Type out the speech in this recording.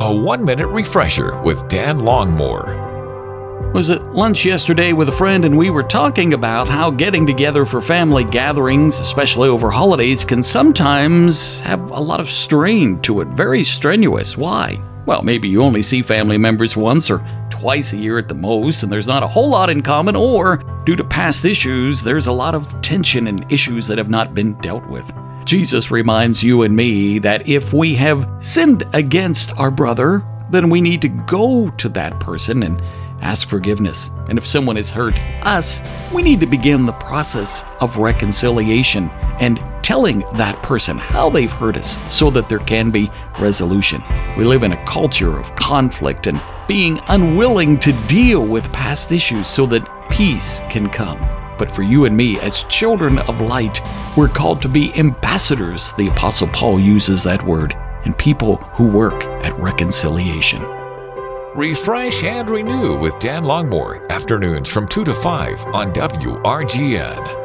A one minute refresher with Dan Longmore. Was at lunch yesterday with a friend, and we were talking about how getting together for family gatherings, especially over holidays, can sometimes have a lot of strain to it. Very strenuous. Why? Well, maybe you only see family members once or twice a year at the most, and there's not a whole lot in common, or due to past issues, there's a lot of tension and issues that have not been dealt with. Jesus reminds you and me that if we have sinned against our brother, then we need to go to that person and ask forgiveness. And if someone has hurt us, we need to begin the process of reconciliation and telling that person how they've hurt us so that there can be resolution. We live in a culture of conflict and being unwilling to deal with past issues so that peace can come. But for you and me, as children of light, we're called to be ambassadors, the Apostle Paul uses that word, and people who work at reconciliation. Refresh and renew with Dan Longmore, afternoons from 2 to 5 on WRGN.